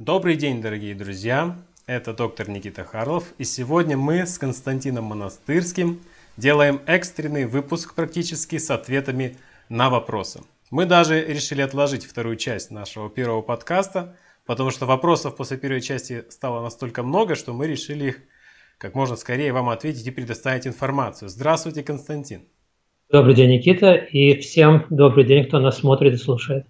Добрый день, дорогие друзья! Это доктор Никита Харлов, и сегодня мы с Константином Монастырским делаем экстренный выпуск практически с ответами на вопросы. Мы даже решили отложить вторую часть нашего первого подкаста, потому что вопросов после первой части стало настолько много, что мы решили их как можно скорее вам ответить и предоставить информацию. Здравствуйте, Константин. Добрый день, Никита, и всем добрый день, кто нас смотрит и слушает.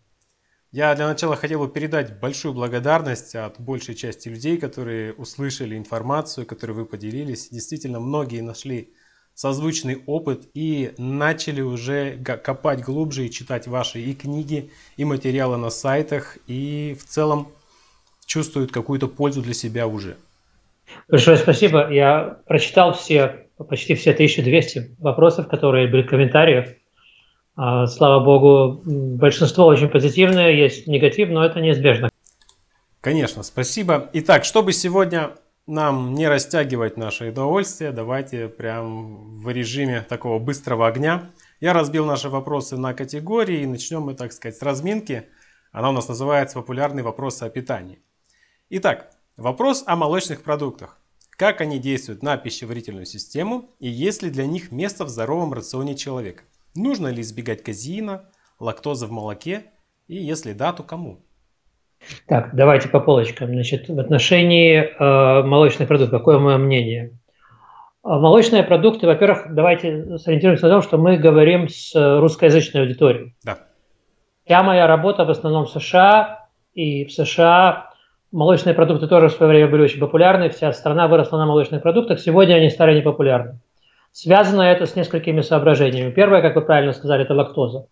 Я для начала хотел бы передать большую благодарность от большей части людей, которые услышали информацию, которой вы поделились. Действительно, многие нашли созвучный опыт и начали уже копать глубже и читать ваши и книги, и материалы на сайтах, и в целом чувствуют какую-то пользу для себя уже. Большое спасибо. Я прочитал все, почти все 1200 вопросов, которые были в комментариях. А, слава богу, большинство очень позитивное, есть негатив, но это неизбежно. Конечно, спасибо. Итак, чтобы сегодня нам не растягивать наше удовольствие, давайте прям в режиме такого быстрого огня. Я разбил наши вопросы на категории и начнем мы, так сказать, с разминки. Она у нас называется «Популярные вопросы о питании». Итак, вопрос о молочных продуктах. Как они действуют на пищеварительную систему и есть ли для них место в здоровом рационе человека? Нужно ли избегать казеина, лактозы в молоке? И если да, то кому? Так, давайте по полочкам. Значит, в отношении э, молочных продуктов, какое мое мнение? А, молочные продукты, во-первых, давайте сориентируемся на том, что мы говорим с русскоязычной аудиторией. Да. Вся моя работа в основном в США, и в США молочные продукты тоже в свое время были очень популярны, вся страна выросла на молочных продуктах, сегодня они стали непопулярны. Связано это с несколькими соображениями. Первое, как вы правильно сказали, это лактоза.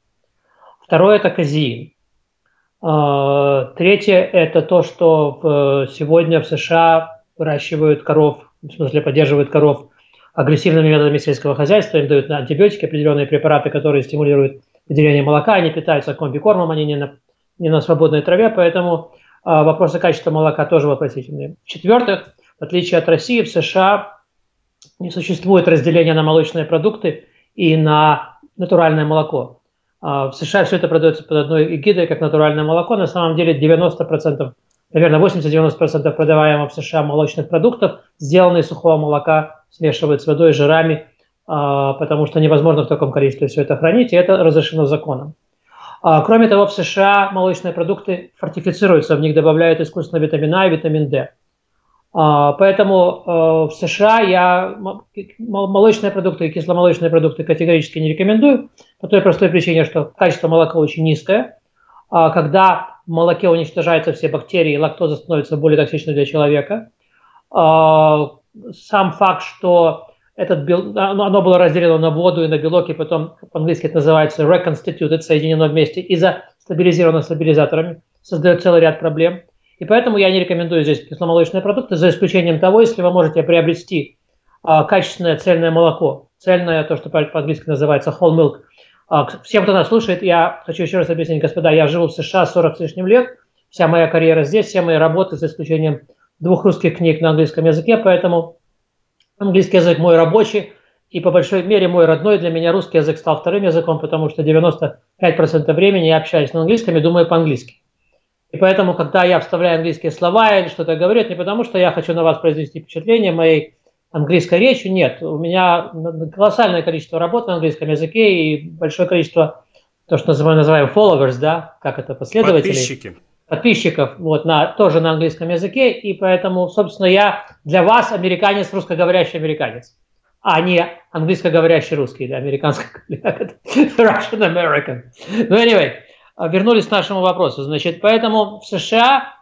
Второе – это казеин. А, третье – это то, что сегодня в США выращивают коров, в смысле поддерживают коров агрессивными методами сельского хозяйства, им дают антибиотики, определенные препараты, которые стимулируют выделение молока, они питаются комбикормом, они не на, не на свободной траве, поэтому а, вопросы качества молока тоже вопросительные. В-четвертых, в отличие от России, в США не существует разделения на молочные продукты и на натуральное молоко. А, в США все это продается под одной эгидой, как натуральное молоко. На самом деле 90%, наверное, 80-90% продаваемых в США молочных продуктов сделаны из сухого молока, смешивают с водой, жирами, а, потому что невозможно в таком количестве все это хранить, и это разрешено законом. А, кроме того, в США молочные продукты фортифицируются, в них добавляют искусственно витамин А и витамин D. А, поэтому э, в США я молочные продукты и кисломолочные продукты категорически не рекомендую, по той простой причине, что качество молока очень низкое. А, когда в молоке уничтожаются все бактерии, лактоза становится более токсичной для человека. А, сам факт, что этот бел... оно было разделено на воду и на белок, и потом по-английски это называется reconstituted, соединено вместе, и за стабилизировано стабилизаторами, создает целый ряд проблем. И поэтому я не рекомендую здесь кисломолочные продукты, за исключением того, если вы можете приобрести а, качественное цельное молоко. Цельное, то, что по-английски называется whole milk. А, всем, кто нас слушает, я хочу еще раз объяснить, господа, я живу в США 40 с лишним лет, вся моя карьера здесь, все мои работы, за исключением двух русских книг на английском языке, поэтому английский язык мой рабочий, и по большой мере мой родной, для меня русский язык стал вторым языком, потому что 95% времени я общаюсь на английском и думаю по-английски. И поэтому, когда я вставляю английские слова или что-то говорю, это не потому, что я хочу на вас произвести впечатление моей английской речью, нет. У меня колоссальное количество работ на английском языке и большое количество, то, что мы называем followers, да, как это, последователей. Подписчики. Подписчиков, вот, на, тоже на английском языке, и поэтому, собственно, я для вас американец, русскоговорящий американец, а не английскоговорящий русский, да, американский, Russian American. Ну, anyway, вернулись к нашему вопросу. Значит, поэтому в США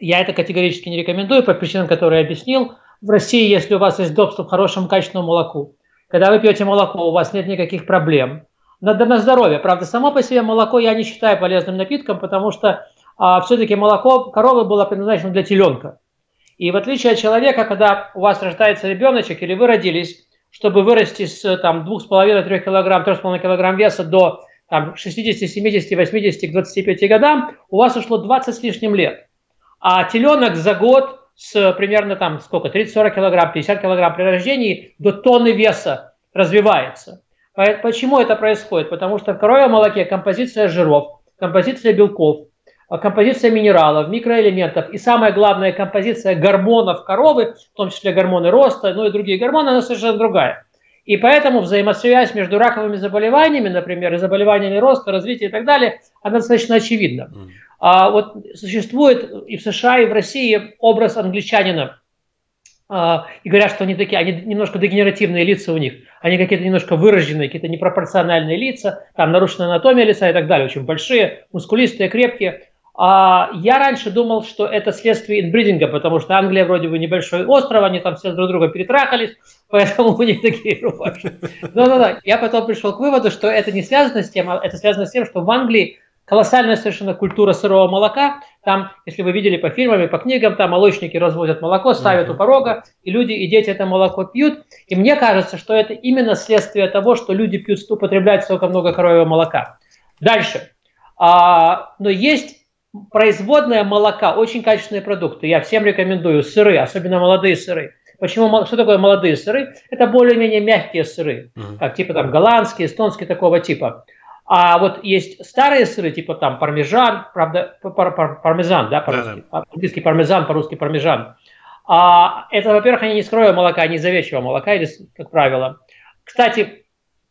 я это категорически не рекомендую по причинам, которые я объяснил. В России, если у вас есть доступ к хорошему качественному молоку, когда вы пьете молоко, у вас нет никаких проблем. Надо на здоровье. Правда, само по себе молоко я не считаю полезным напитком, потому что а, все-таки молоко коровы было предназначено для теленка. И в отличие от человека, когда у вас рождается ребеночек или вы родились, чтобы вырасти с там, 2,5-3 кг, 3,5 кг веса до там, 60, 70, 80 к 25 годам, у вас ушло 20 с лишним лет. А теленок за год с примерно там сколько, 30-40 килограмм, 50 килограмм при рождении до тонны веса развивается. Почему это происходит? Потому что в коровьем молоке композиция жиров, композиция белков, композиция минералов, микроэлементов и самая главная композиция гормонов коровы, в том числе гормоны роста, ну и другие гормоны, она совершенно другая. И поэтому взаимосвязь между раковыми заболеваниями, например, и заболеваниями роста, развития и так далее, она достаточно очевидна. А вот существует и в США, и в России образ англичанина. А, и говорят, что они такие, они немножко дегенеративные лица у них. Они какие-то немножко выраженные, какие-то непропорциональные лица, там нарушена анатомия лица и так далее, очень большие, мускулистые, крепкие. А я раньше думал, что это следствие инбридинга, потому что Англия вроде бы небольшой остров, они там все друг друга перетрахались, поэтому у них такие рубашки. Но-но-но, я потом пришел к выводу, что это не связано с тем, а это связано с тем, что в Англии колоссальная совершенно культура сырого молока. Там, если вы видели по фильмам и по книгам, там молочники разводят молоко, ставят у порога, и люди и дети это молоко пьют. И мне кажется, что это именно следствие того, что люди пьют, употребляют столько много коровьего молока. Дальше. А, но есть производная молока, очень качественные продукты. Я всем рекомендую сыры, особенно молодые сыры. Почему? Что такое молодые сыры? Это более-менее мягкие сыры, как типа там голландские, эстонские такого типа. А вот есть старые сыры, типа там пармезан, правда, пар пар пармезан, да, по-русски, да, да. по-английски пармезан, по-русски пармезан. А, это, во-первых, они не из молока, они из овечьего молока, или, как правило. Кстати,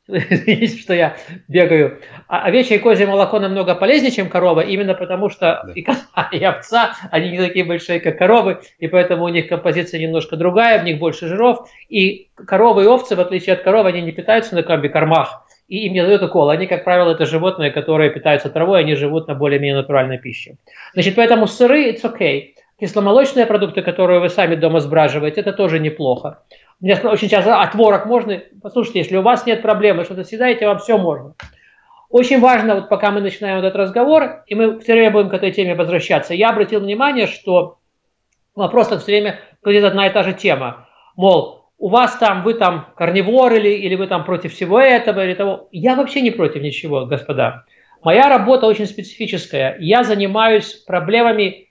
извините, что я бегаю. А овечье и козье молоко намного полезнее, чем корова, именно потому что да. и коза, и овца, они не такие большие, как коровы, и поэтому у них композиция немножко другая, в них больше жиров. И коровы и овцы, в отличие от коров, они не питаются на комби-кормах, и им не дают укол. Они, как правило, это животные, которые питаются травой, они живут на более-менее натуральной пище. Значит, поэтому сыры – it's okay. Кисломолочные продукты, которые вы сами дома сбраживаете, это тоже неплохо. Мне очень часто, а творог можно? Послушайте, если у вас нет проблем, вы что-то съедаете, вам все можно. Очень важно, вот пока мы начинаем этот разговор, и мы все время будем к этой теме возвращаться, я обратил внимание, что вопрос все время будет одна и та же тема. Мол, у вас там, вы там карнивор или, или вы там против всего этого или того. Я вообще не против ничего, господа. Моя работа очень специфическая. Я занимаюсь проблемами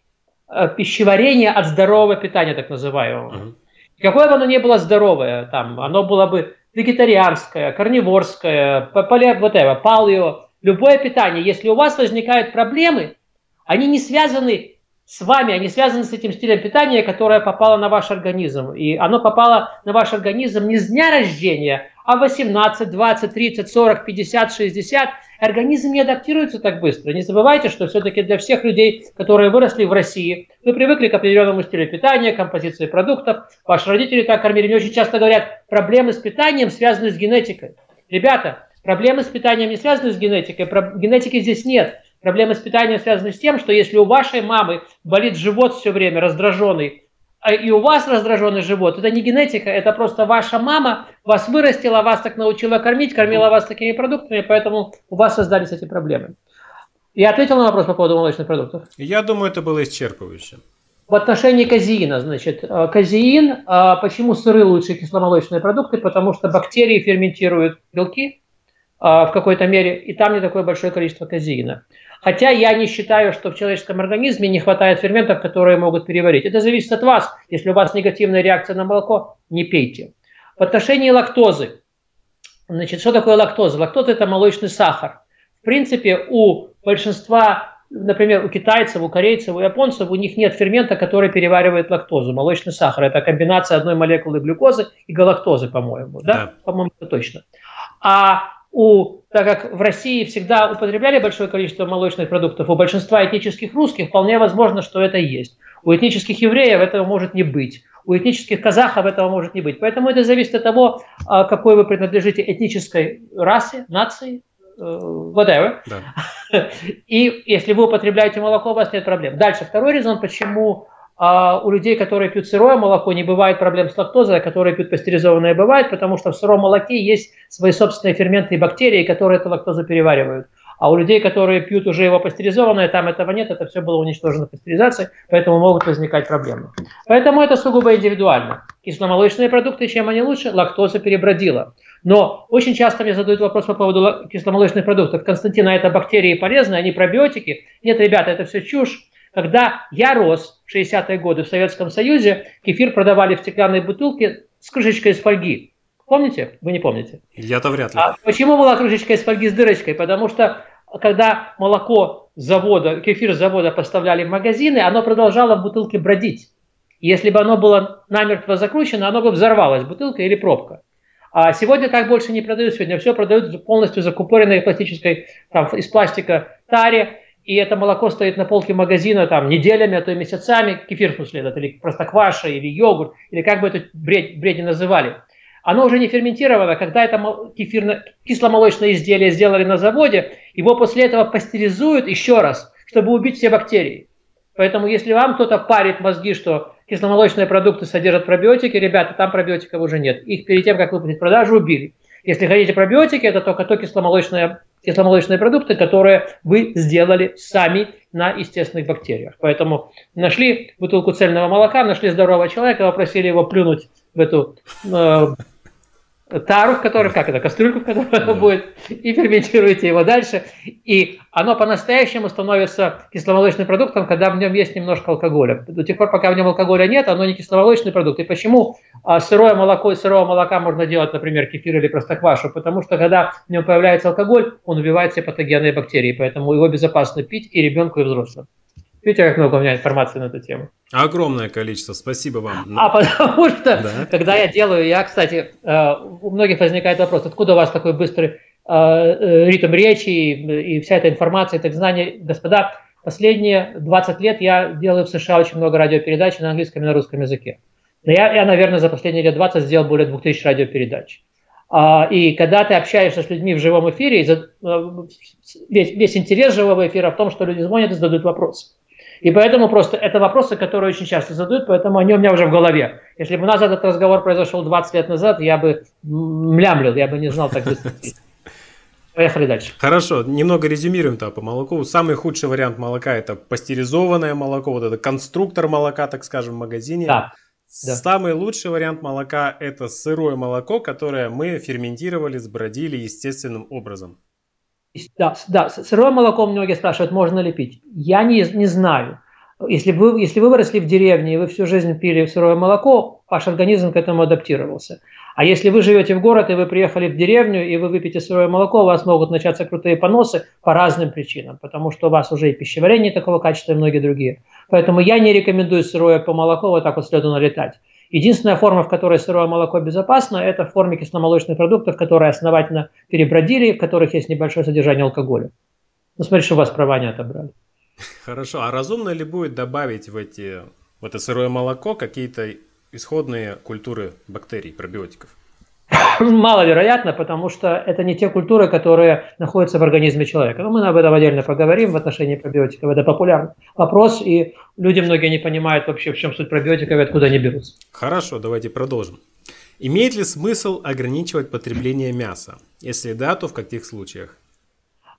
э, пищеварения от здорового питания, так называемого. Какое бы оно ни было здоровое, там, оно было бы вегетарианское, карниворское, whatever, палео, любое питание, если у вас возникают проблемы, они не связаны с вами, они связаны с этим стилем питания, которое попало на ваш организм. И оно попало на ваш организм не с дня рождения, а 18, 20, 30, 40, 50, 60. Организм не адаптируется так быстро. Не забывайте, что все-таки для всех людей, которые выросли в России, вы привыкли к определенному стилю питания, композиции продуктов, ваши родители так кормили. Мне очень часто говорят, проблемы с питанием связаны с генетикой. Ребята, проблемы с питанием не связаны с генетикой, генетики здесь нет. Проблемы с питанием связаны с тем, что если у вашей мамы болит живот все время, раздраженный, и у вас раздраженный живот, это не генетика, это просто ваша мама вас вырастила, вас так научила кормить, кормила вас такими продуктами, поэтому у вас создались эти проблемы. Я ответил на вопрос по поводу молочных продуктов? Я думаю, это было исчерпывающе. В отношении казеина, значит, э, казеин, э, почему сыры лучше кисломолочные продукты? Потому что бактерии ферментируют белки э, в какой-то мере, и там не такое большое количество казеина. Хотя я не считаю, что в человеческом организме не хватает ферментов, которые могут переварить. Это зависит от вас. Если у вас негативная реакция на молоко, не пейте. В отношении лактозы. Значит, что такое лактоза? Лактоза – это молочный сахар. В принципе, у большинства, например, у китайцев, у корейцев, у японцев, у них нет фермента, который переваривает лактозу. Молочный сахар – это комбинация одной молекулы глюкозы и галактозы, по-моему. Да? да. По-моему, это точно. А у, так как в России всегда употребляли большое количество молочных продуктов, у большинства этнических русских вполне возможно, что это есть. У этнических евреев этого может не быть. У этнических казахов этого может не быть. Поэтому это зависит от того, а, какой вы принадлежите этнической расе, нации, э, whatever. Да. И если вы употребляете молоко, у вас нет проблем. Дальше, второй резон, почему а у людей, которые пьют сырое молоко, не бывает проблем с лактозой, а которые пьют пастеризованное, бывает, потому что в сыром молоке есть свои собственные ферменты и бактерии, которые эту лактозу переваривают. А у людей, которые пьют уже его пастеризованное, там этого нет, это все было уничтожено пастеризацией, поэтому могут возникать проблемы. Поэтому это сугубо индивидуально. Кисломолочные продукты, чем они лучше? Лактоза перебродила. Но очень часто мне задают вопрос по поводу кисломолочных продуктов. Константин, а это бактерии полезные, они пробиотики? Нет, ребята, это все чушь. Когда я рос в 60-е годы в Советском Союзе, кефир продавали в стеклянной бутылке с крышечкой из фольги. Помните? Вы не помните? Я-то вряд ли. А почему была крышечка из фольги с дырочкой? Потому что когда молоко завода, кефир завода поставляли в магазины, оно продолжало в бутылке бродить. Если бы оно было намертво закручено, оно бы взорвалось, бутылка или пробка. А сегодня так больше не продают. Сегодня все продают полностью закупоренной пластической, там, из пластика таре. И это молоко стоит на полке магазина там неделями, а то и месяцами. Кефир, в смысле, этот, или простокваша, или йогурт, или как бы это бред, бред называли. Оно уже не ферментировано. Когда это кефирно, кисломолочное изделие сделали на заводе, его после этого пастеризуют еще раз, чтобы убить все бактерии. Поэтому если вам кто-то парит мозги, что кисломолочные продукты содержат пробиотики, ребята, там пробиотиков уже нет. Их перед тем, как выпустить в продажу, убили. Если хотите пробиотики, это только то кисломолочные, кисломолочные продукты, которые вы сделали сами на естественных бактериях. Поэтому нашли бутылку цельного молока, нашли здорового человека, попросили его плюнуть в эту э, тару, в которой, как это, кастрюльку, в которой оно будет, и ферментируете его дальше. И оно по-настоящему становится кисломолочным продуктом, когда в нем есть немножко алкоголя. До тех пор, пока в нем алкоголя нет, оно не кисломолочный продукт. И почему а, сырое молоко из сырого молока можно делать, например, кефир или простоквашу? Потому что когда в нем появляется алкоголь, он убивает все патогенные бактерии, поэтому его безопасно пить и ребенку, и взрослым. Видите, как много у меня информации на эту тему. Огромное количество, спасибо вам. А потому что, да. когда я делаю, я, кстати, э, у многих возникает вопрос, откуда у вас такой быстрый э, э, ритм речи и вся эта информация, так знания. Господа, последние 20 лет я делаю в США очень много радиопередач на английском и на русском языке. Но я, я, наверное, за последние лет 20 сделал более 2000 радиопередач. А, и когда ты общаешься с людьми в живом эфире, весь, весь интерес живого эфира в том, что люди звонят и задают вопросы. И поэтому просто это вопросы, которые очень часто задают, поэтому они у меня уже в голове. Если бы у нас этот разговор произошел 20 лет назад, я бы млямлил, я бы не знал так быстро. Поехали дальше. Хорошо, немного резюмируем-то по молоку. Самый худший вариант молока это пастеризованное молоко, вот это конструктор молока, так скажем, в магазине. Да. Да. Самый лучший вариант молока это сырое молоко, которое мы ферментировали, сбродили естественным образом. Да, да, сырое молоко многие спрашивают, можно ли пить. Я не, не знаю. Если вы, если вы выросли в деревне и вы всю жизнь пили сырое молоко, ваш организм к этому адаптировался. А если вы живете в город и вы приехали в деревню и вы выпьете сырое молоко, у вас могут начаться крутые поносы по разным причинам, потому что у вас уже и пищеварение такого качества, и многие другие. Поэтому я не рекомендую сырое по молоко вот так вот следу налетать. Единственная форма, в которой сырое молоко безопасно, это в форме кисломолочных продуктов, которые основательно перебродили, в которых есть небольшое содержание алкоголя. Ну, смотри, что у вас права не отобрали. Хорошо. А разумно ли будет добавить в, эти, в это сырое молоко какие-то исходные культуры бактерий, пробиотиков? Маловероятно, потому что это не те культуры, которые находятся в организме человека. Но мы об этом отдельно поговорим в отношении пробиотиков. Это популярный вопрос, и люди многие не понимают вообще, в чем суть пробиотиков и откуда они берутся. Хорошо, давайте продолжим. Имеет ли смысл ограничивать потребление мяса? Если да, то в каких случаях?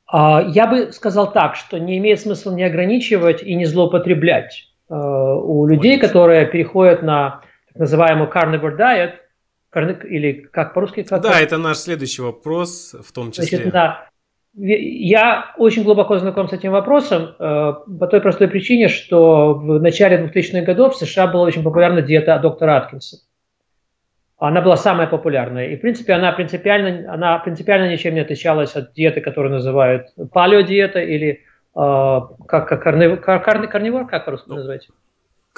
А, я бы сказал так, что не имеет смысла не ограничивать и не злоупотреблять. А, у людей, которые переходят на так называемый carnivore diet – или как по-русски? Как да, это наш следующий вопрос в том числе. Значит, да. Я очень глубоко знаком с этим вопросом э, по той простой причине, что в начале 2000-х годов в США была очень популярна диета доктора Аткинса. Она была самая популярная. И, в принципе, она принципиально, она принципиально ничем не отличалась от диеты, которую называют палеодиета или э, как, как карнивор, карнивор, как по-русски ну, называете?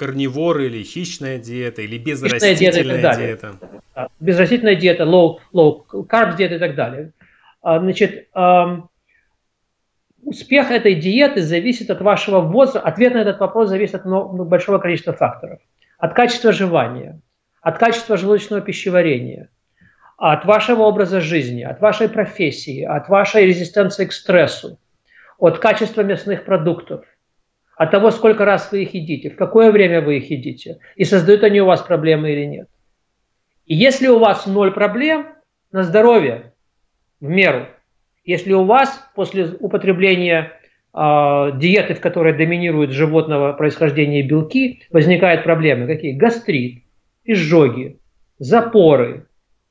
Карнивор или хищная диета, или безрастительная диета. диета. Да, безрастительная диета, low, low carb диета и так далее. А, значит, успех этой диеты зависит от вашего возраста. Ответ на этот вопрос зависит от ну, большого количества факторов. От качества жевания, от качества желудочного пищеварения, от вашего образа жизни, от вашей профессии, от вашей резистенции к стрессу, от качества мясных продуктов, от того, сколько раз вы их едите, в какое время вы их едите, и создают они у вас проблемы или нет. И если у вас ноль проблем на здоровье, в меру, если у вас после употребления э, диеты, в которой доминируют животного происхождения белки, возникают проблемы, какие? Гастрит, изжоги, запоры,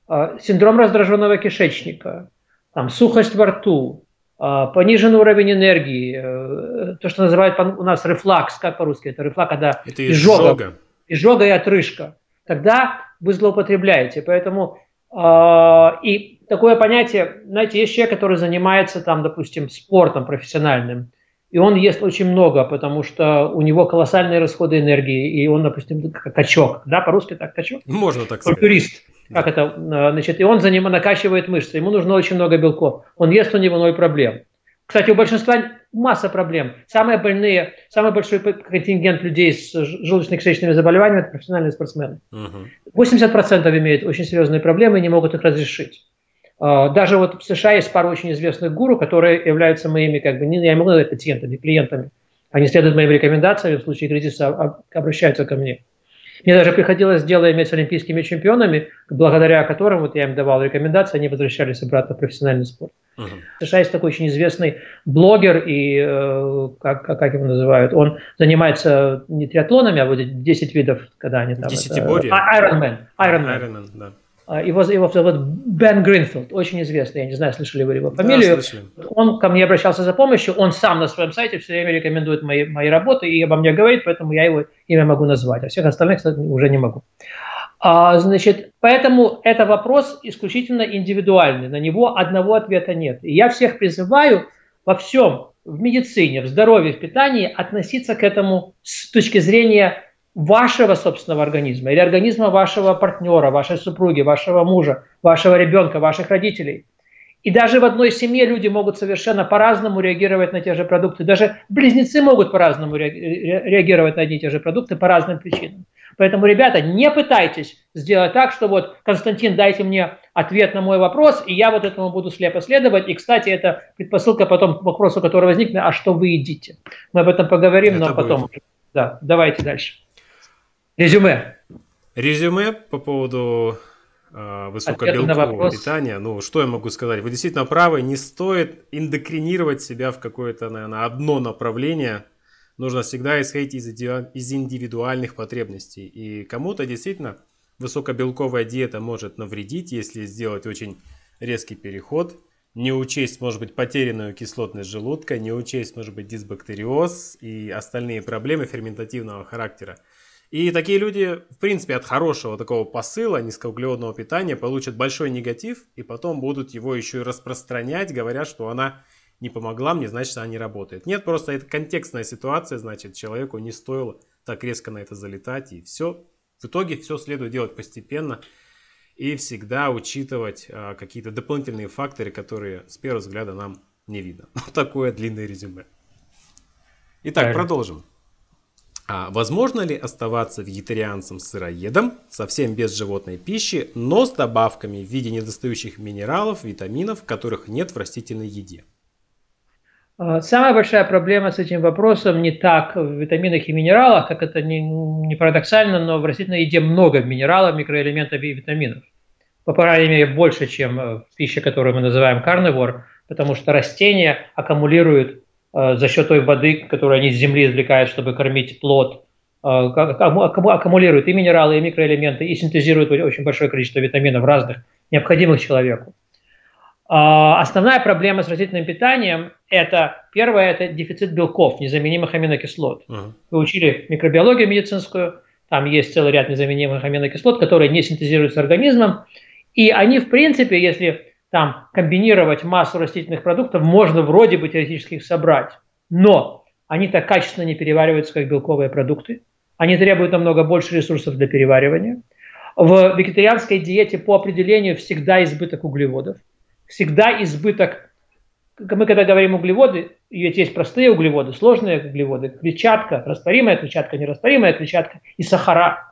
э, синдром раздраженного кишечника, там, сухость во рту, пониженный уровень энергии, э, то, что называют у нас рефлакс, как по-русски, это рефлакс, когда это изжога, изжога, изжога и отрыжка, тогда вы злоупотребляете. Поэтому э, и такое понятие, знаете, есть человек, который занимается там, допустим, спортом профессиональным, и он ест очень много, потому что у него колоссальные расходы энергии, и он, допустим, как качок, да, по-русски так, качок? Можно так сказать. Турист. Как это, э, значит, и он за ним накачивает мышцы, ему нужно очень много белков. Он ест, у него ноль проблем. Кстати, у большинства масса проблем. Самые больные, самый большой контингент людей с желудочно-кишечными заболеваниями – это профессиональные спортсмены. Угу. 80% имеют очень серьезные проблемы и не могут их разрешить. А, даже вот в США есть пару очень известных гуру, которые являются моими, как бы, не, я могу назвать пациентами, клиентами. Они следуют моим рекомендациям, в случае кризиса а, обращаются ко мне. Мне даже приходилось дело иметь с олимпийскими чемпионами, благодаря которым вот я им давал рекомендации, они возвращались обратно в профессиональный спорт. Uh-huh. В США есть такой очень известный блогер, и э, как, как его называют, он занимается не триатлонами, а вот 10 видов, когда они там... Десятиборье? Ironman. Ironman, Ironman да. А, его, его зовут Бен Гринфилд, очень известный, я не знаю, слышали вы его фамилию. Да, он ко мне обращался за помощью, он сам на своем сайте все время рекомендует мои, мои работы и обо мне говорит, поэтому я его имя могу назвать, а всех остальных, кстати, уже не могу. А, значит, поэтому это вопрос исключительно индивидуальный, на него одного ответа нет. И я всех призываю во всем, в медицине, в здоровье, в питании относиться к этому с точки зрения вашего собственного организма или организма вашего партнера, вашей супруги, вашего мужа, вашего ребенка, ваших родителей. И даже в одной семье люди могут совершенно по-разному реагировать на те же продукты. Даже близнецы могут по-разному реагировать на одни и те же продукты по разным причинам. Поэтому, ребята, не пытайтесь сделать так, что вот, Константин, дайте мне ответ на мой вопрос, и я вот этому буду слепо следовать. И, кстати, это предпосылка потом к вопросу, который возникнет, а что вы едите? Мы об этом поговорим, это но потом. Будет. Да, давайте дальше. Резюме. Резюме по поводу э, высокобелкового питания. Ну, что я могу сказать? Вы действительно правы, не стоит индокринировать себя в какое-то, наверное, одно направление. Нужно всегда исходить из, из индивидуальных потребностей. И кому-то действительно высокобелковая диета может навредить, если сделать очень резкий переход, не учесть, может быть, потерянную кислотность желудка, не учесть, может быть, дисбактериоз и остальные проблемы ферментативного характера. И такие люди, в принципе, от хорошего такого посыла низкоуглеводного питания получат большой негатив, и потом будут его еще и распространять, говоря, что она не помогла мне, значит, она не работает. Нет, просто это контекстная ситуация, значит, человеку не стоило так резко на это залетать, и все. В итоге все следует делать постепенно и всегда учитывать а, какие-то дополнительные факторы, которые с первого взгляда нам не видно. Вот такое длинное резюме. Итак, Правильно. продолжим. А возможно ли оставаться вегетарианцем-сыроедом, совсем без животной пищи, но с добавками в виде недостающих минералов, витаминов, которых нет в растительной еде? А, самая большая проблема с этим вопросом не так в витаминах и минералах, как это не, не парадоксально, но в растительной еде много минералов, микроэлементов и витаминов. По крайней мере, больше, чем в пище, которую мы называем карнивор, потому что растения аккумулируют за счет той воды, которую они с земли извлекают, чтобы кормить плод, э, аккумулируют и минералы, и микроэлементы, и синтезируют очень большое количество витаминов разных, необходимых человеку. А, основная проблема с растительным питанием – это, первое, это дефицит белков, незаменимых аминокислот. Uh-huh. Вы учили микробиологию медицинскую, там есть целый ряд незаменимых аминокислот, которые не синтезируются организмом, и они, в принципе, если там комбинировать массу растительных продуктов, можно вроде бы теоретически их собрать. Но они так качественно не перевариваются, как белковые продукты. Они требуют намного больше ресурсов для переваривания. В вегетарианской диете по определению всегда избыток углеводов. Всегда избыток, мы когда говорим углеводы, ведь есть простые углеводы, сложные углеводы, клетчатка, растворимая клетчатка, нерастворимая клетчатка и сахара.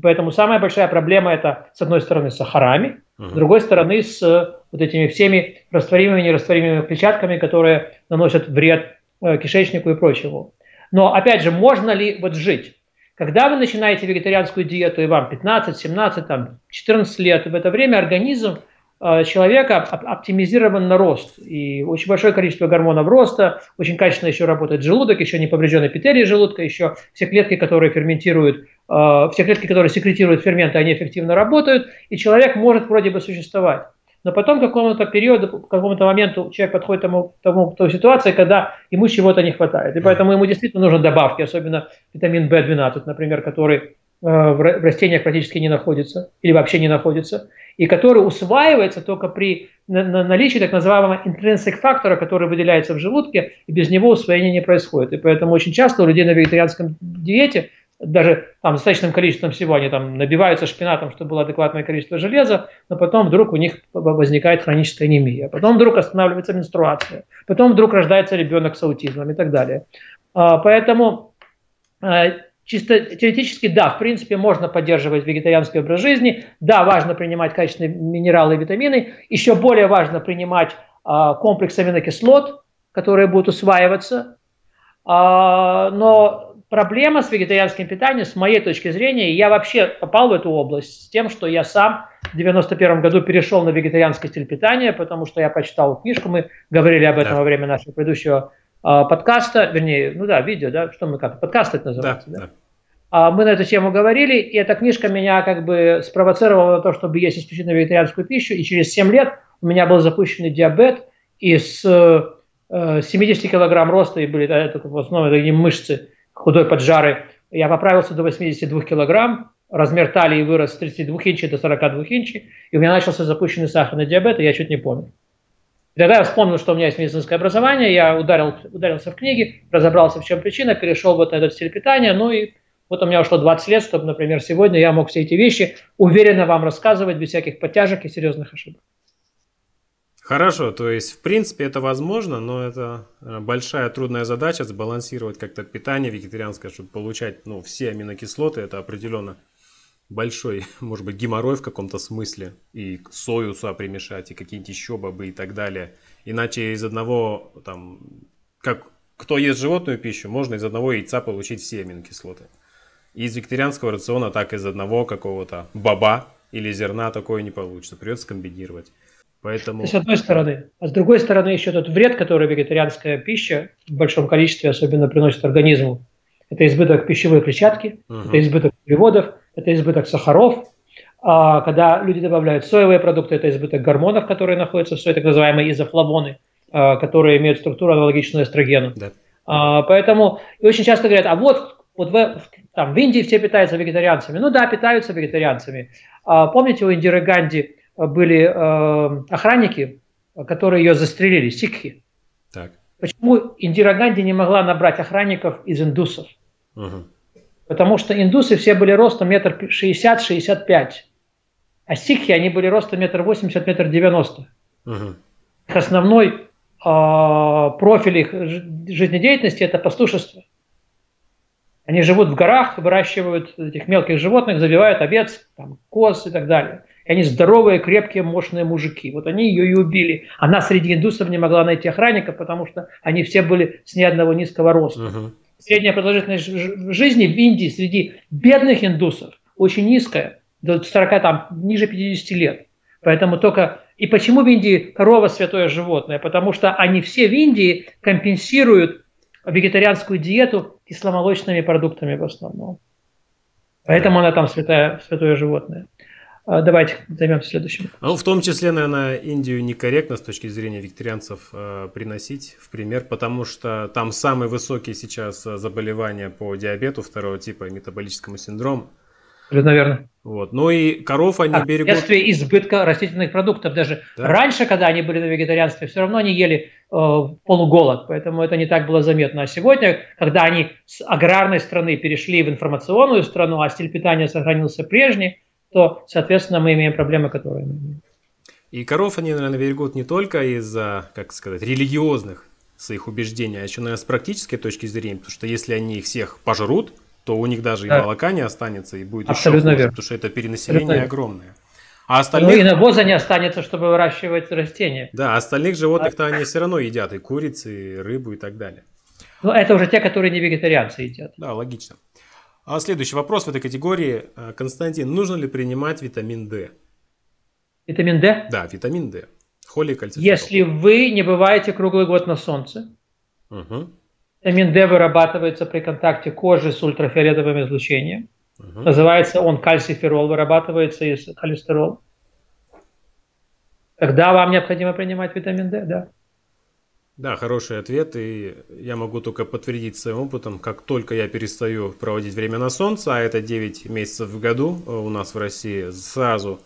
Поэтому самая большая проблема это, с одной стороны, с сахарами, uh-huh. с другой стороны, с э, вот этими всеми растворимыми и нерастворимыми клетчатками, которые наносят вред э, кишечнику и прочему. Но, опять же, можно ли вот жить? Когда вы начинаете вегетарианскую диету, и вам 15, 17, там, 14 лет, в это время организм Э, человека оптимизирован на рост. И очень большое количество гормонов роста, очень качественно еще работает желудок, еще не поврежден эпителий желудка, еще все клетки, которые ферментируют, все клетки, которые секретируют ферменты, они эффективно работают, и человек может вроде бы существовать. Но потом к какому-то периоду, к какому-то моменту человек подходит к тому, тому, той ситуации, когда ему чего-то не хватает. И поэтому ему действительно нужны добавки, особенно витамин В12, например, который в растениях практически не находится или вообще не находится, и который усваивается только при наличии так называемого интринсик фактора, который выделяется в желудке, и без него усвоение не происходит. И поэтому очень часто у людей на вегетарианском диете даже там достаточным количеством всего они там набиваются шпинатом, чтобы было адекватное количество железа, но потом вдруг у них возникает хроническая анемия, потом вдруг останавливается менструация, потом вдруг рождается ребенок с аутизмом и так далее. А, поэтому а, чисто теоретически, да, в принципе, можно поддерживать вегетарианский образ жизни, да, важно принимать качественные минералы и витамины, еще более важно принимать а, комплекс аминокислот, которые будут усваиваться, но проблема с вегетарианским питанием, с моей точки зрения, я вообще попал в эту область с тем, что я сам в 91 году перешел на вегетарианский стиль питания, потому что я прочитал книжку, мы говорили об этом да. во время нашего предыдущего э, подкаста, вернее, ну да, видео, да, что мы как, подкаст это называется, да? да? А мы на эту тему говорили, и эта книжка меня как бы спровоцировала на то, чтобы есть исключительно вегетарианскую пищу, и через 7 лет у меня был запущенный диабет, и с э, 70 килограмм роста, и были да, это, в основном такие мышцы, худой поджары, я поправился до 82 килограмм, размер талии вырос с 32 инчей до 42 инчей, и у меня начался запущенный сахарный диабет, и я чуть не помню. И тогда я вспомнил, что у меня есть медицинское образование, я ударил, ударился в книги, разобрался, в чем причина, перешел вот на этот стиль питания, ну и вот у меня ушло 20 лет, чтобы, например, сегодня я мог все эти вещи уверенно вам рассказывать без всяких подтяжек и серьезных ошибок. Хорошо, то есть в принципе это возможно, но это э, большая трудная задача сбалансировать как-то питание вегетарианское, чтобы получать ну, все аминокислоты. Это определенно большой, может быть, геморрой в каком-то смысле. И сою сюда примешать, и какие-нибудь еще бобы и так далее. Иначе из одного, там, как кто ест животную пищу, можно из одного яйца получить все аминокислоты. Из вегетарианского рациона так из одного какого-то боба или зерна такое не получится. Придется комбинировать. Поэтому... С одной стороны. А с другой стороны еще тот вред, который вегетарианская пища в большом количестве особенно приносит организму. Это избыток пищевой клетчатки, угу. это избыток углеводов, это избыток сахаров. А когда люди добавляют соевые продукты, это избыток гормонов, которые находятся в сое, так называемые изофлавоны, а, которые имеют структуру аналогичную эстрогену. Да. А, поэтому и очень часто говорят, а вот, вот в, там, в Индии все питаются вегетарианцами. Ну да, питаются вегетарианцами. А, помните у Индиры Ганди были э, охранники, которые ее застрелили, сикхи. Так. Почему Индира Ганди не могла набрать охранников из индусов? Угу. Потому что индусы все были ростом метр шестьдесят, шестьдесят пять, а сикхи, они были ростом метр восемьдесят, метр девяносто. Угу. Основной э, профиль их жизнедеятельности – это пастушество. Они живут в горах, выращивают этих мелких животных, забивают овец, там, коз и так далее. И они здоровые, крепкие, мощные мужики. Вот они ее и убили. Она среди индусов не могла найти охранника, потому что они все были с ни одного низкого роста. Uh-huh. Средняя продолжительность жизни в Индии среди бедных индусов очень низкая, до 40, там, ниже 50 лет. Поэтому только... И почему в Индии корова святое животное? Потому что они все в Индии компенсируют вегетарианскую диету кисломолочными продуктами в основном. Поэтому она там святое, святое животное. А, давайте займемся следующим. Ну, в том числе, наверное, Индию некорректно с точки зрения викторианцев э, приносить в пример, потому что там самые высокие сейчас э, заболевания по диабету второго типа и метаболическому синдрому. Наверное. Вот. Ну и коров они а, берегут... Вследствие избытка растительных продуктов. Даже да. раньше, когда они были на вегетарианстве, все равно они ели э, полуголод, поэтому это не так было заметно. А сегодня, когда они с аграрной страны перешли в информационную страну, а стиль питания сохранился прежний, то, соответственно, мы имеем проблемы, которые мы имеем. И коров они, наверное, берегут не только из-за, как сказать, религиозных своих убеждений, а еще, наверное, с практической точки зрения, потому что если они их всех пожрут, то у них даже да. и молока не останется, и будет Абсолютно еще хуже, верно. потому что это перенаселение огромное. А остальных... Ну и навоза не останется, чтобы выращивать растения. Да, остальных животных-то они все равно едят, и курицы, и рыбу, и так далее. Ну, это уже те, которые не вегетарианцы едят. Да, логично. А следующий вопрос в этой категории. Э, Константин, нужно ли принимать витамин D? Витамин D? Да, витамин D. Холикальциферол. Если вы не бываете круглый год на солнце, угу. витамин D вырабатывается при контакте кожи с ультрафиолетовым излучением. Угу. Называется он кальциферол, вырабатывается из холестерола. Тогда вам необходимо принимать витамин D, да. Да, хороший ответ, и я могу только подтвердить своим опытом, как только я перестаю проводить время на солнце, а это 9 месяцев в году э, у нас в России, сразу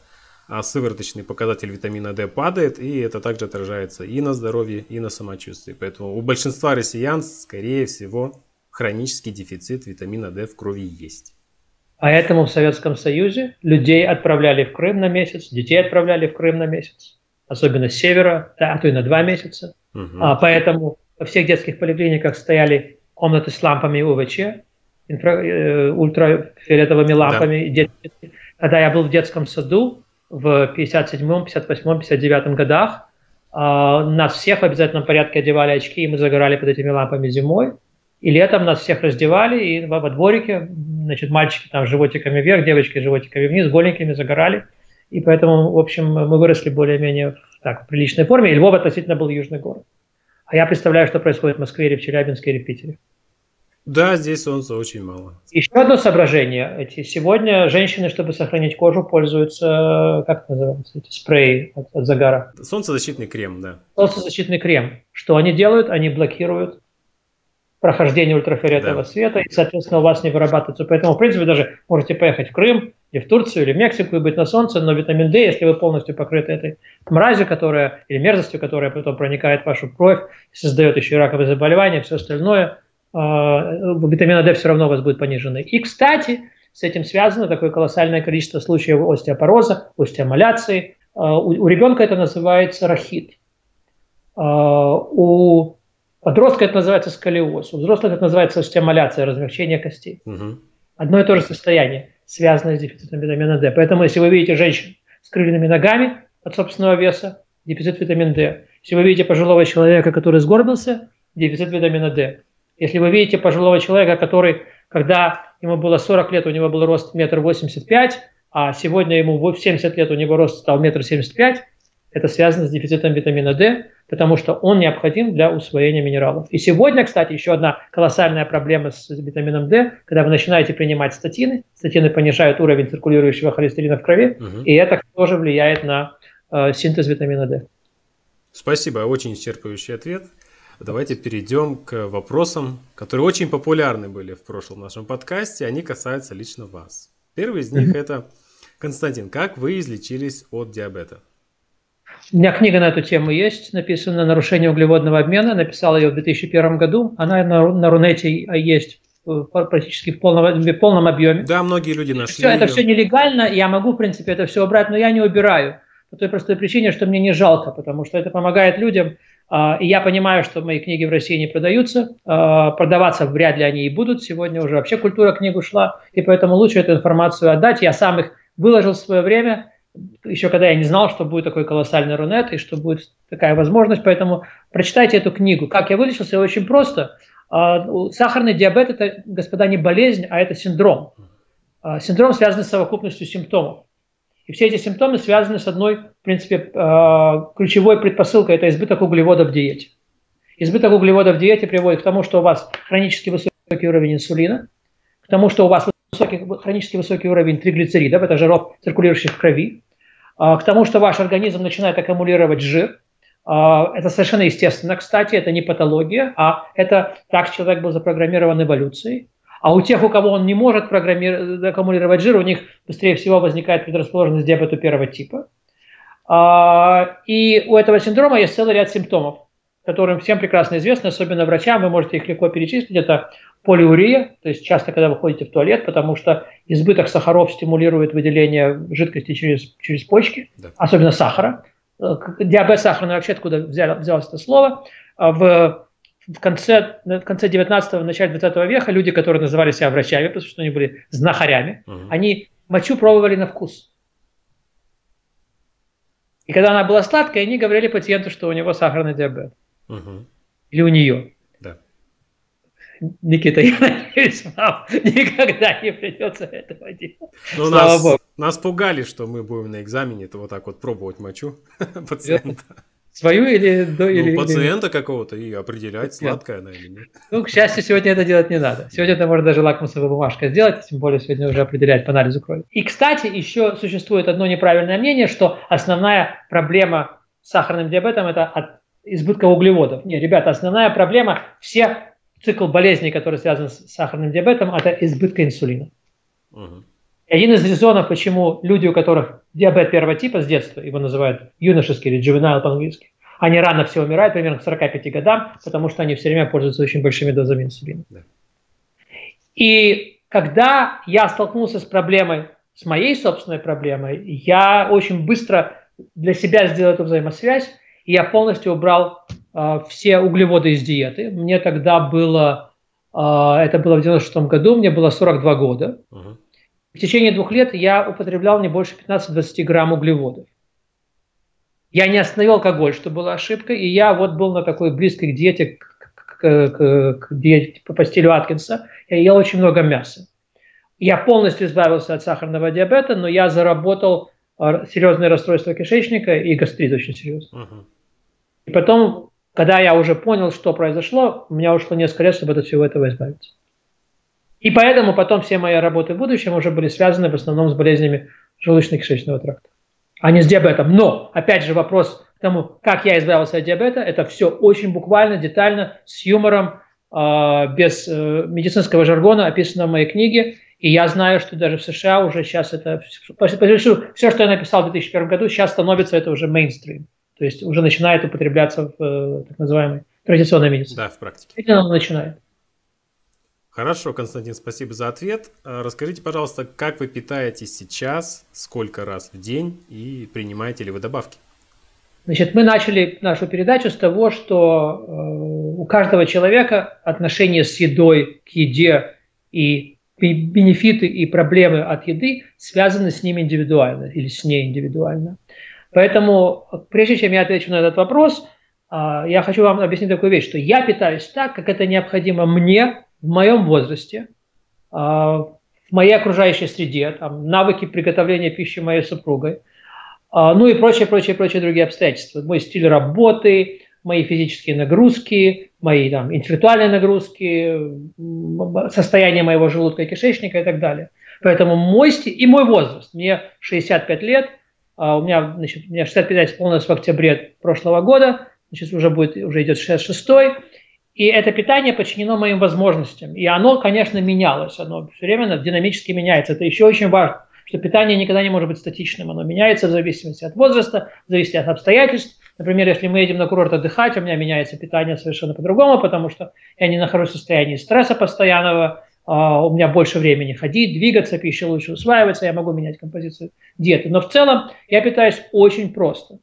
а сывороточный показатель витамина D падает, и это также отражается и на здоровье, и на самочувствии. Поэтому у большинства россиян, скорее всего, хронический дефицит витамина D в крови есть. Поэтому в Советском Союзе людей отправляли в Крым на месяц, детей отправляли в Крым на месяц, особенно с севера, а то и на два месяца. Угу. А, поэтому во всех детских поликлиниках стояли комнаты с лампами УВЧ, инфра, э, ультрафиолетовыми лампами. Да. Когда я был в детском саду в 57, 58, 59 годах, э, нас всех в обязательном порядке одевали очки, и мы загорали под этими лампами зимой. И летом нас всех раздевали, и во, во дворике, значит, мальчики там животиками вверх, девочки животиками вниз, голенькими загорали. И поэтому, в общем, мы выросли более-менее так, в приличной форме. И Львов относительно был южный город. А я представляю, что происходит в Москве или в Челябинске или в Питере. Да, здесь солнца очень мало. Еще одно соображение. Эти, сегодня женщины, чтобы сохранить кожу, пользуются, как это называется, эти спреи от, от загара. Солнцезащитный крем, да. Солнцезащитный крем. Что они делают? Они блокируют прохождение ультрафиолетового да. света, и, соответственно, у вас не вырабатывается. Поэтому, в принципе, даже можете поехать в Крым, или в Турцию, или в Мексику и быть на солнце, но витамин D, если вы полностью покрыты этой мразью, которая, или мерзостью, которая потом проникает в вашу кровь, создает еще и раковые заболевания, все остальное, э, витамина D все равно у вас будет понижены. И, кстати, с этим связано такое колоссальное количество случаев остеопороза, остеомаляции. Э, у, у ребенка это называется рахит. Э, у подростка это называется сколиоз, у взрослых это называется остеомаляция, размягчение костей. Угу. Одно и то же состояние связанные с дефицитом витамина D. Поэтому, если вы видите женщин с крыльями ногами от собственного веса, дефицит витамина D. Если вы видите пожилого человека, который сгорбился, дефицит витамина D. Если вы видите пожилого человека, который, когда ему было 40 лет, у него был рост метр восемьдесят пять, а сегодня ему в 70 лет у него рост стал метр семьдесят пять, это связано с дефицитом витамина D, потому что он необходим для усвоения минералов. И сегодня, кстати, еще одна колоссальная проблема с витамином D, когда вы начинаете принимать статины, статины понижают уровень циркулирующего холестерина в крови, угу. и это тоже влияет на э, синтез витамина D. Спасибо, очень исчерпывающий ответ. Давайте перейдем к вопросам, которые очень популярны были в прошлом нашем подкасте. Они касаются лично вас. Первый из них это Константин, как вы излечились от диабета? У меня книга на эту тему есть, написана «Нарушение углеводного обмена». Написал ее в 2001 году. Она на, на Рунете есть практически в полном, в полном объеме. Да, многие люди нашли все, ее. Это все нелегально, я могу, в принципе, это все убрать, но я не убираю. По той простой причине, что мне не жалко, потому что это помогает людям. А, и я понимаю, что мои книги в России не продаются. А, продаваться вряд ли они и будут. Сегодня уже вообще культура книг ушла. И поэтому лучше эту информацию отдать. Я сам их выложил в свое время еще когда я не знал, что будет такой колоссальный рунет и что будет такая возможность, поэтому прочитайте эту книгу. Как я вылечился? Очень просто. А, сахарный диабет – это, господа, не болезнь, а это синдром. А, синдром связан с совокупностью симптомов. И все эти симптомы связаны с одной, в принципе, а, ключевой предпосылкой – это избыток углеводов в диете. Избыток углеводов в диете приводит к тому, что у вас хронически высокий уровень инсулина, к тому, что у вас высокий, хронически высокий уровень триглицеридов, это жиров, циркулирующих в крови, а, к тому, что ваш организм начинает аккумулировать жир. А, это совершенно естественно, кстати, это не патология, а это так человек был запрограммирован эволюцией. А у тех, у кого он не может аккумулировать жир, у них быстрее всего возникает предрасположенность диабету первого типа. А, и у этого синдрома есть целый ряд симптомов, которым всем прекрасно известны, особенно врачам, вы можете их легко перечислить. Это полиурия, то есть часто, когда вы ходите в туалет, потому что избыток сахаров стимулирует выделение жидкости через, через почки, да. особенно сахара. Э, диабет сахарный вообще откуда взял, взялось это слово. А в, в конце, в конце 19-го, начале 20 века люди, которые называли себя врачами, потому что они были знахарями, угу. они мочу пробовали на вкус. И когда она была сладкая, они говорили пациенту, что у него сахарный диабет. Угу. Или у нее. Никита, я надеюсь, вам никогда не придется этого делать. Ну, нас, Богу. Нас пугали, что мы будем на экзамене это вот так вот пробовать мочу пациента. Свою или до ну, или пациента или... какого-то и определять, сладкая она или нет. Ну, к счастью, сегодня это делать не надо. Сегодня это можно даже лакмусовая бумажка сделать, тем более сегодня уже определять по анализу крови. И, кстати, еще существует одно неправильное мнение, что основная проблема с сахарным диабетом это от избытка углеводов. Нет, ребята, основная проблема, все цикл болезней, который связан с сахарным диабетом, это избытка инсулина. Угу. И один из резонов, почему люди, у которых диабет первого типа с детства, его называют юношеский или juvenile по-английски, они рано все умирают, примерно к 45 годам, потому что они все время пользуются очень большими дозами инсулина. Да. И когда я столкнулся с проблемой, с моей собственной проблемой, я очень быстро для себя сделал эту взаимосвязь, и я полностью убрал все углеводы из диеты. Мне тогда было, э, это было в 96 году, мне было 42 года. Uh-huh. В течение двух лет я употреблял не больше 15-20 грамм углеводов. Я не остановил алкоголь, что была ошибкой, и я вот был на такой близкой диете к, к, к, к диете по стилю Аткинса. Я ел очень много мяса. Я полностью избавился от сахарного диабета, но я заработал а, серьезные расстройства кишечника и гастрит очень серьезный. Uh-huh. И потом, когда я уже понял, что произошло, у меня ушло несколько лет, чтобы от всего этого избавиться. И поэтому потом все мои работы в будущем уже были связаны в основном с болезнями желудочно-кишечного тракта, а не с диабетом. Но, опять же, вопрос к тому, как я избавился от диабета, это все очень буквально, детально, с юмором, а, без э, медицинского жаргона описано в моей книге. И я знаю, что даже в США уже сейчас это... Все, что я написал в 2001 году, сейчас становится это уже мейнстрим. То есть уже начинает употребляться в э, так называемой традиционной медицине. Да, в практике. Это оно начинает. Хорошо, Константин, спасибо за ответ. А, расскажите, пожалуйста, как вы питаетесь сейчас, сколько раз в день и принимаете ли вы добавки? Значит, мы начали нашу передачу с того, что э, у каждого человека отношение с едой к еде и бенефиты и проблемы от еды связаны с ним индивидуально или с ней индивидуально. Поэтому, прежде чем я отвечу на этот вопрос, а, я хочу вам объяснить такую вещь, что я питаюсь так, как это необходимо мне в моем возрасте, а, в моей окружающей среде, там, навыки приготовления пищи моей супругой, а, ну и прочие, прочие, прочие другие обстоятельства. Мой стиль работы, мои физические нагрузки, мои там, интеллектуальные нагрузки, состояние моего желудка и кишечника и так далее. Поэтому мой стиль и мой возраст. Мне 65 лет, а у меня, значит, у меня 65 лет исполнилось в октябре прошлого года, значит, уже, будет, уже идет 66 и это питание подчинено моим возможностям. И оно, конечно, менялось. Оно все время динамически меняется. Это еще очень важно, что питание никогда не может быть статичным. Оно меняется в зависимости от возраста, в зависимости от обстоятельств. Например, если мы едем на курорт отдыхать, у меня меняется питание совершенно по-другому, потому что я не нахожусь в состоянии стресса постоянного, у меня больше времени ходить, двигаться, пища лучше усваивается, я могу менять композицию диеты. Но в целом я питаюсь очень просто.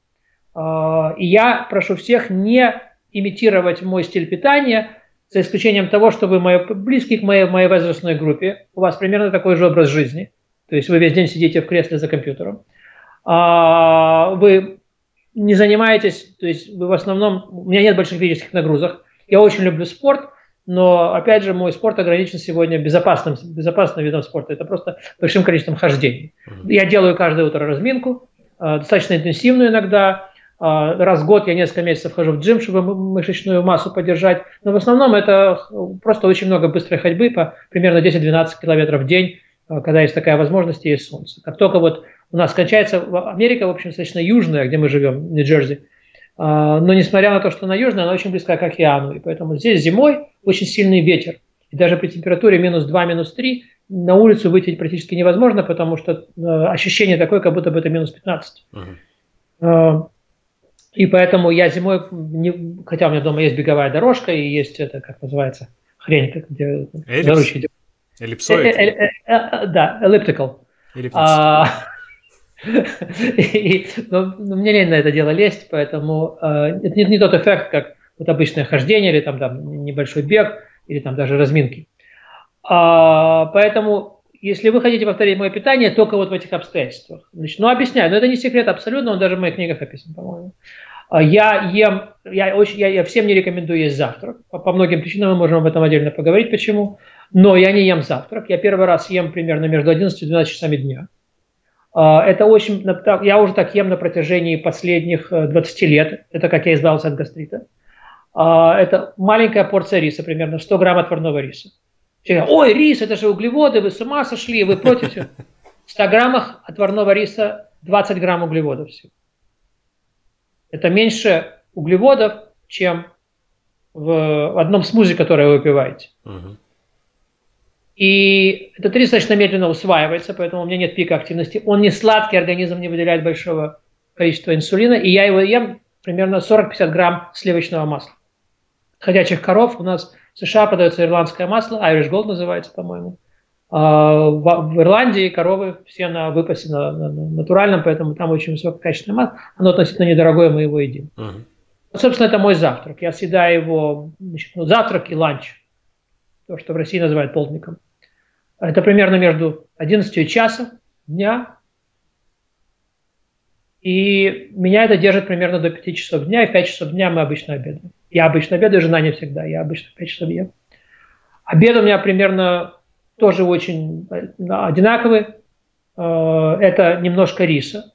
А, и я прошу всех не имитировать мой стиль питания, за исключением того, что вы мои, близки к моей, моей возрастной группе, у вас примерно такой же образ жизни, то есть вы весь день сидите в кресле за компьютером, а, вы не занимаетесь, то есть вы в основном, у меня нет больших физических нагрузок, я очень люблю спорт, но, опять же, мой спорт ограничен сегодня безопасным, безопасным видом спорта. Это просто большим количеством хождений. Я делаю каждое утро разминку, а, достаточно интенсивную иногда. А, раз в год я несколько месяцев хожу в джим, чтобы мышечную массу поддержать. Но в основном это просто очень много быстрой ходьбы по примерно 10-12 километров в день, а, когда есть такая возможность и есть солнце. Как только вот у нас кончается Америка, в общем, достаточно южная, где мы живем, Нью-Джерси, но несмотря на то, что она южная, она очень близка к океану. И поэтому здесь зимой очень сильный ветер. И даже при температуре минус 2, минус 3 на улицу выйти практически невозможно, потому что э, ощущение такое, как будто бы это минус 15. Uh-huh. И поэтому я зимой, не, хотя у меня дома есть беговая дорожка и есть это, как называется, хрень, как, где Эллипс? Эллипсоид? Э, э, э, да, elliptical. А, и, но, но мне лень на это дело лезть, поэтому э, это не, не тот эффект, как вот обычное хождение или там, там небольшой бег или там даже разминки. А, поэтому, если вы хотите повторить мое питание, только вот в этих обстоятельствах. Значит, ну, объясняю, но это не секрет абсолютно, он даже в моих книгах описан, по-моему. А, я ем, я, очень, я, я всем не рекомендую есть завтрак. По, по многим причинам мы можем об этом отдельно поговорить, почему. Но я не ем завтрак. Я первый раз ем примерно между 11 и 12 часами дня. А, это очень, я уже так ем на протяжении последних 20 э, лет. Это как я избавился от гастрита. А, это маленькая порция риса, примерно 100 грамм отварного риса. Ой, рис, это же углеводы, вы с ума сошли, вы против? В 100 граммах отварного риса 20 грамм углеводов всего. Это меньше углеводов, чем в одном смузи, которое вы выпиваете. Угу. И этот рис достаточно медленно усваивается, поэтому у меня нет пика активности. Он не сладкий, организм не выделяет большого количества инсулина, и я его ем примерно 40-50 грамм сливочного масла. Ходячих коров у нас в США продается ирландское масло, Irish Gold называется, по-моему. А в Ирландии коровы все на выпасе на, на, на натуральном, поэтому там очень высококачественное масло. Оно относительно недорогое, мы его едим. Uh-huh. Собственно, это мой завтрак. Я съедаю его, значит, ну, завтрак и ланч. То, что в России называют полдником. Это примерно между 11 и часа дня. И меня это держит примерно до 5 часов дня, и в 5 часов дня мы обычно обедаем. Я обычно обедаю, жена не всегда, я обычно 5 часов ем. Обед у меня примерно тоже очень одинаковый. Э, это немножко риса,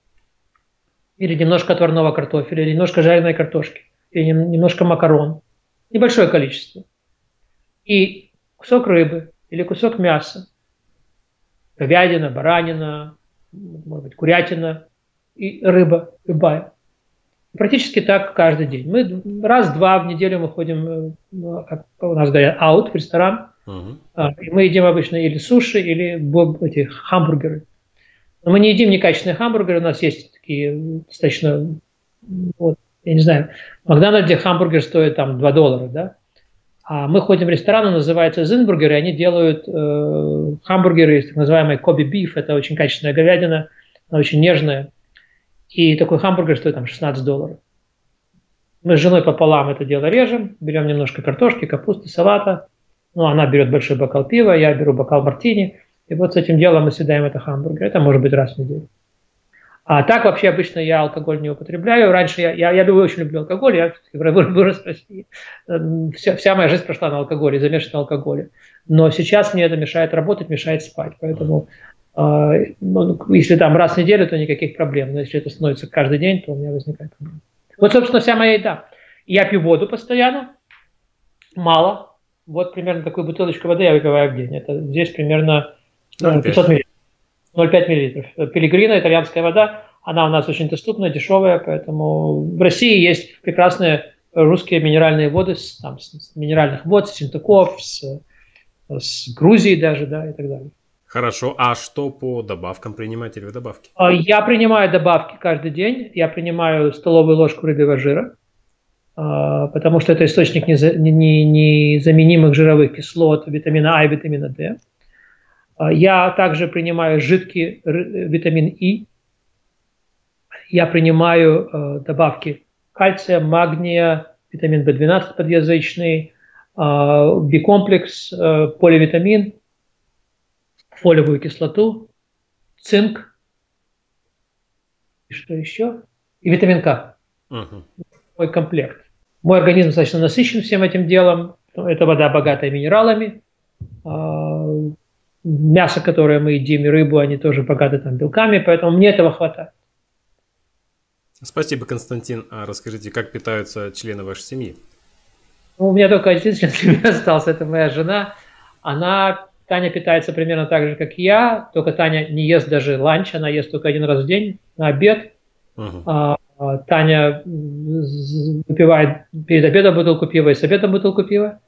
или немножко отварного картофеля, или немножко жареной картошки, или немножко макарон. Небольшое количество. И кусок рыбы или кусок мяса говядина, баранина, может быть, курятина и рыба любая. Практически так каждый день. Мы раз-два в неделю мы ходим, э, как у нас говорят, аут в ресторан. Uh-huh. И мы едим обычно или суши, или эти хамбургеры. Но мы не едим некачественные хамбургеры. У нас есть такие достаточно, вот, я не знаю, в Макдональдсе хамбургер стоит там 2 доллара, да? А мы ходим в ресторан, он называется Зинбургер, и они делают э, хамбургеры, так называемый Коби Биф, это очень качественная говядина, она очень нежная. И такой хамбургер стоит там 16 долларов. Мы с женой пополам это дело режем, берем немножко картошки, капусты, салата. Ну, она берет большой бокал пива, я беру бокал мартини. И вот с этим делом мы съедаем это хамбургер. Это может быть раз в неделю. А так вообще обычно я алкоголь не употребляю. Раньше я, я, я очень люблю алкоголь, я вырос в России. Эм, вся, вся моя жизнь прошла на алкоголе, замешана на алкоголе. Но сейчас мне это мешает работать, мешает спать. Поэтому э, ну, если там раз в неделю, то никаких проблем. Но если это становится каждый день, то у меня возникает проблема. Вот, собственно, вся моя еда. Я пью воду постоянно, мало. Вот примерно такую бутылочку воды я выпиваю в день. Это здесь примерно 500 мл. 0,5 мл. Пилигрина, итальянская вода, она у нас очень доступная, дешевая, поэтому в России есть прекрасные русские минеральные воды, с, там, с минеральных вод, с Синтаков, с, с Грузии даже, да, и так далее. Хорошо, а что по добавкам принимаете ли вы добавки? А, я принимаю добавки каждый день, я принимаю столовую ложку рыбьего жира, а, потому что это источник незаменимых жировых кислот, витамина А и витамина D. А, я также принимаю жидкий витамин И. Я принимаю э, добавки кальция, магния, витамин В12 подъязычный, э, бикомплекс, поливитамин, фолиевую кислоту, цинк. И что еще? И витамин К. Угу. Мой комплект. Мой организм достаточно насыщен всем этим делом. Это вода богатая минералами мясо, которое мы едим, и рыбу, они тоже богаты там белками, поэтому мне этого хватает. Спасибо, Константин. А расскажите, как питаются члены вашей семьи? Ну, у меня только один член семьи остался, это моя жена. Она, Таня питается примерно так же, как я, только Таня не ест даже ланч, она ест только один раз в день на обед. Угу. А, Таня выпивает перед обедом бутылку пива и с обедом бутылку пива.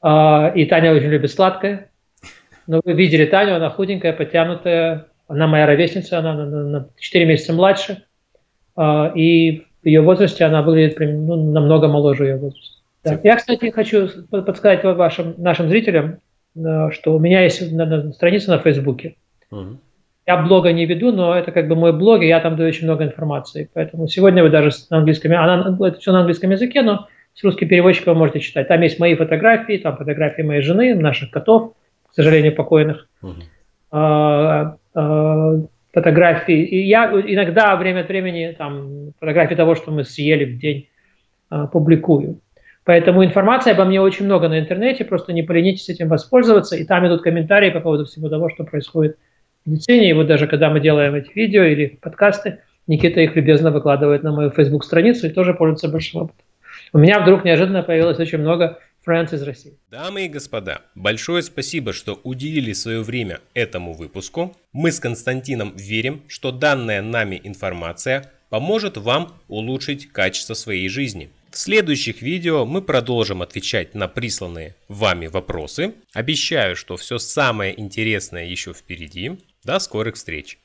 А, и Таня очень любит сладкое. Но вы видели Таню, она худенькая, потянутая. Она моя ровесница, она на, на 4 месяца младше. А, и в ее возрасте она выглядит ну, намного моложе ее возраста. Да. Я, кстати, хочу подсказать вашим, нашим зрителям, э, что у меня есть страница на Фейсбуке. Угу. Я блога не веду, но это как бы мой блог, и я там даю очень много информации. Поэтому сегодня вы даже на английском, она, это все на английском языке, но с русским переводчиком вы можете читать. Там есть мои фотографии, там фотографии моей жены, наших котов – сожалению, покойных, uh-huh. фотографии. И я иногда время от времени там, фотографии того, что мы съели в день, а, публикую. Поэтому информации обо мне очень много на интернете, просто не поленитесь этим воспользоваться. И там идут комментарии по поводу всего того, что происходит в медицине. И вот даже когда мы делаем эти видео или подкасты, Никита их любезно выкладывает на мою Facebook-страницу и тоже пользуется большим опытом. У меня вдруг неожиданно появилось очень много Friends из России. Дамы и господа, большое спасибо, что уделили свое время этому выпуску. Мы с Константином верим, что данная нами информация поможет вам улучшить качество своей жизни. В следующих видео мы продолжим отвечать на присланные вами вопросы. Обещаю, что все самое интересное еще впереди. До скорых встреч!